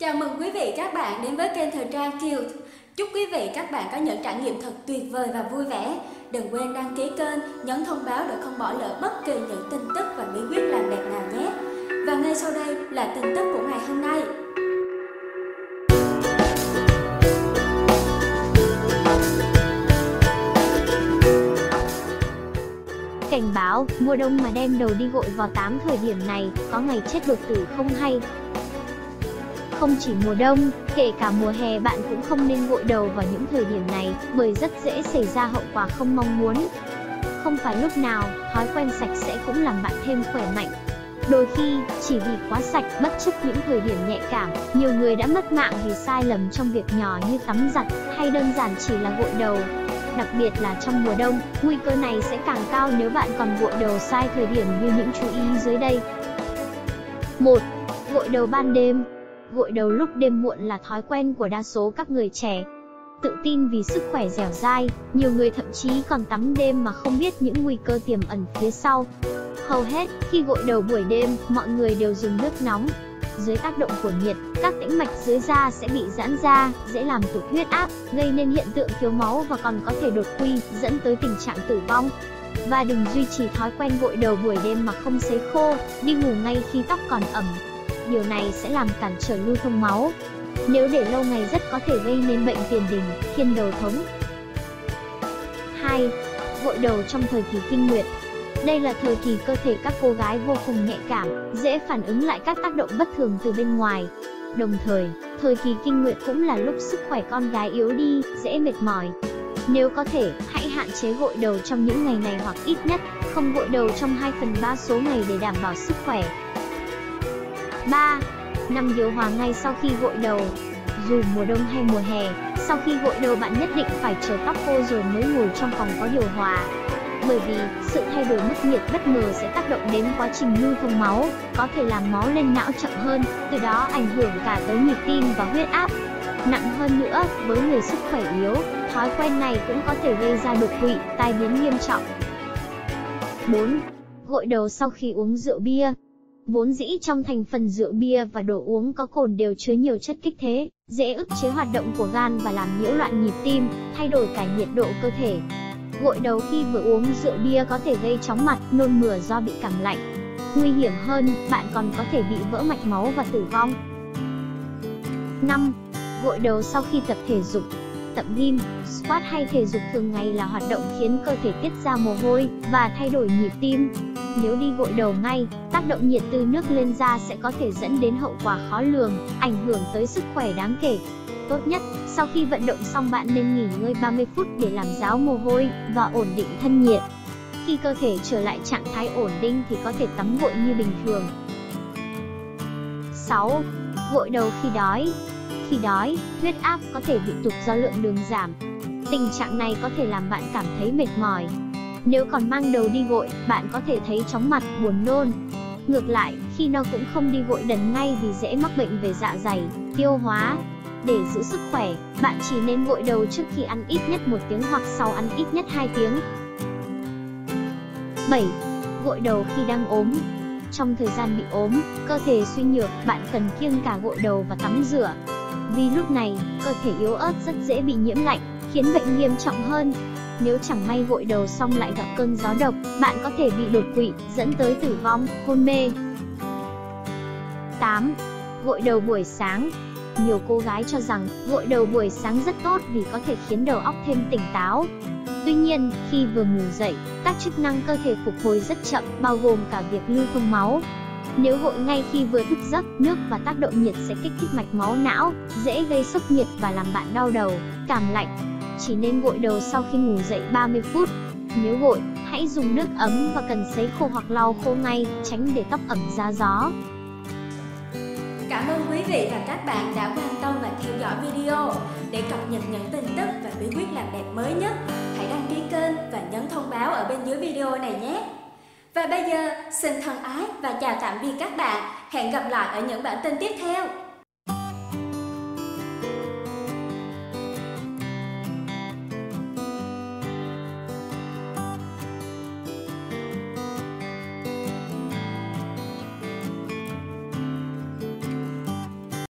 Chào mừng quý vị các bạn đến với kênh Thời trang Kiều. Chúc quý vị các bạn có những trải nghiệm thật tuyệt vời và vui vẻ. Đừng quên đăng ký kênh, nhấn thông báo để không bỏ lỡ bất kỳ những tin tức và bí quyết làm đẹp nào nhé. Và ngay sau đây là tin tức của ngày hôm nay. Cảnh báo, mùa đông mà đem đầu đi gội vào 8 thời điểm này, có ngày chết đột tử không hay. Không chỉ mùa đông, kể cả mùa hè bạn cũng không nên gội đầu vào những thời điểm này, bởi rất dễ xảy ra hậu quả không mong muốn. Không phải lúc nào, thói quen sạch sẽ cũng làm bạn thêm khỏe mạnh. Đôi khi, chỉ vì quá sạch, bất chấp những thời điểm nhạy cảm, nhiều người đã mất mạng vì sai lầm trong việc nhỏ như tắm giặt, hay đơn giản chỉ là gội đầu. Đặc biệt là trong mùa đông, nguy cơ này sẽ càng cao nếu bạn còn gội đầu sai thời điểm như những chú ý dưới đây. 1. Gội đầu ban đêm Gội đầu lúc đêm muộn là thói quen của đa số các người trẻ. Tự tin vì sức khỏe dẻo dai, nhiều người thậm chí còn tắm đêm mà không biết những nguy cơ tiềm ẩn phía sau. Hầu hết, khi gội đầu buổi đêm, mọi người đều dùng nước nóng. Dưới tác động của nhiệt, các tĩnh mạch dưới da sẽ bị giãn ra, dễ làm tụt huyết áp, gây nên hiện tượng thiếu máu và còn có thể đột quỵ, dẫn tới tình trạng tử vong. Và đừng duy trì thói quen gội đầu buổi đêm mà không sấy khô, đi ngủ ngay khi tóc còn ẩm, điều này sẽ làm cản trở lưu thông máu. Nếu để lâu ngày rất có thể gây nên bệnh tiền đình, khiên đầu thống. 2. Gội đầu trong thời kỳ kinh nguyệt đây là thời kỳ cơ thể các cô gái vô cùng nhạy cảm, dễ phản ứng lại các tác động bất thường từ bên ngoài. Đồng thời, thời kỳ kinh nguyệt cũng là lúc sức khỏe con gái yếu đi, dễ mệt mỏi. Nếu có thể, hãy hạn chế gội đầu trong những ngày này hoặc ít nhất, không gội đầu trong 2 phần 3 số ngày để đảm bảo sức khỏe. 3. Nằm điều hòa ngay sau khi gội đầu. Dù mùa đông hay mùa hè, sau khi gội đầu bạn nhất định phải chờ tóc khô rồi mới ngồi trong phòng có điều hòa. Bởi vì, sự thay đổi mức nhiệt bất ngờ sẽ tác động đến quá trình lưu thông máu, có thể làm máu lên não chậm hơn, từ đó ảnh hưởng cả tới nhịp tim và huyết áp. Nặng hơn nữa, với người sức khỏe yếu, thói quen này cũng có thể gây ra đột quỵ, tai biến nghiêm trọng. 4. Gội đầu sau khi uống rượu bia Vốn dĩ trong thành phần rượu bia và đồ uống có cồn đều chứa nhiều chất kích thế, dễ ức chế hoạt động của gan và làm nhiễu loạn nhịp tim, thay đổi cả nhiệt độ cơ thể. Gội đầu khi vừa uống rượu bia có thể gây chóng mặt, nôn mửa do bị cảm lạnh. Nguy hiểm hơn, bạn còn có thể bị vỡ mạch máu và tử vong. 5. Gội đầu sau khi tập thể dục Tập gym, squat hay thể dục thường ngày là hoạt động khiến cơ thể tiết ra mồ hôi và thay đổi nhịp tim. Nếu đi gội đầu ngay, tác động nhiệt từ nước lên da sẽ có thể dẫn đến hậu quả khó lường, ảnh hưởng tới sức khỏe đáng kể. Tốt nhất, sau khi vận động xong bạn nên nghỉ ngơi 30 phút để làm ráo mồ hôi và ổn định thân nhiệt. Khi cơ thể trở lại trạng thái ổn định thì có thể tắm gội như bình thường. 6. Gội đầu khi đói khi đói, huyết áp có thể bị tụt do lượng đường giảm. Tình trạng này có thể làm bạn cảm thấy mệt mỏi, nếu còn mang đầu đi gội, bạn có thể thấy chóng mặt, buồn nôn. Ngược lại, khi no cũng không đi gội đần ngay vì dễ mắc bệnh về dạ dày, tiêu hóa. Để giữ sức khỏe, bạn chỉ nên gội đầu trước khi ăn ít nhất một tiếng hoặc sau ăn ít nhất 2 tiếng. 7. Gội đầu khi đang ốm Trong thời gian bị ốm, cơ thể suy nhược, bạn cần kiêng cả gội đầu và tắm rửa. Vì lúc này, cơ thể yếu ớt rất dễ bị nhiễm lạnh, khiến bệnh nghiêm trọng hơn. Nếu chẳng may gội đầu xong lại gặp cơn gió độc, bạn có thể bị đột quỵ, dẫn tới tử vong, hôn mê. 8. Gội đầu buổi sáng Nhiều cô gái cho rằng gội đầu buổi sáng rất tốt vì có thể khiến đầu óc thêm tỉnh táo. Tuy nhiên, khi vừa ngủ dậy, các chức năng cơ thể phục hồi rất chậm, bao gồm cả việc lưu thông máu. Nếu gội ngay khi vừa thức giấc, nước và tác động nhiệt sẽ kích thích mạch máu não, dễ gây sốc nhiệt và làm bạn đau đầu, cảm lạnh, chỉ nên gội đầu sau khi ngủ dậy 30 phút. Nếu gội, hãy dùng nước ấm và cần sấy khô hoặc lau khô ngay, tránh để tóc ẩm ra gió. Cảm ơn quý vị và các bạn đã quan tâm và theo dõi video. Để cập nhật những tin tức và bí quyết làm đẹp mới nhất, hãy đăng ký kênh và nhấn thông báo ở bên dưới video này nhé. Và bây giờ, xin thân ái và chào tạm biệt các bạn. Hẹn gặp lại ở những bản tin tiếp theo.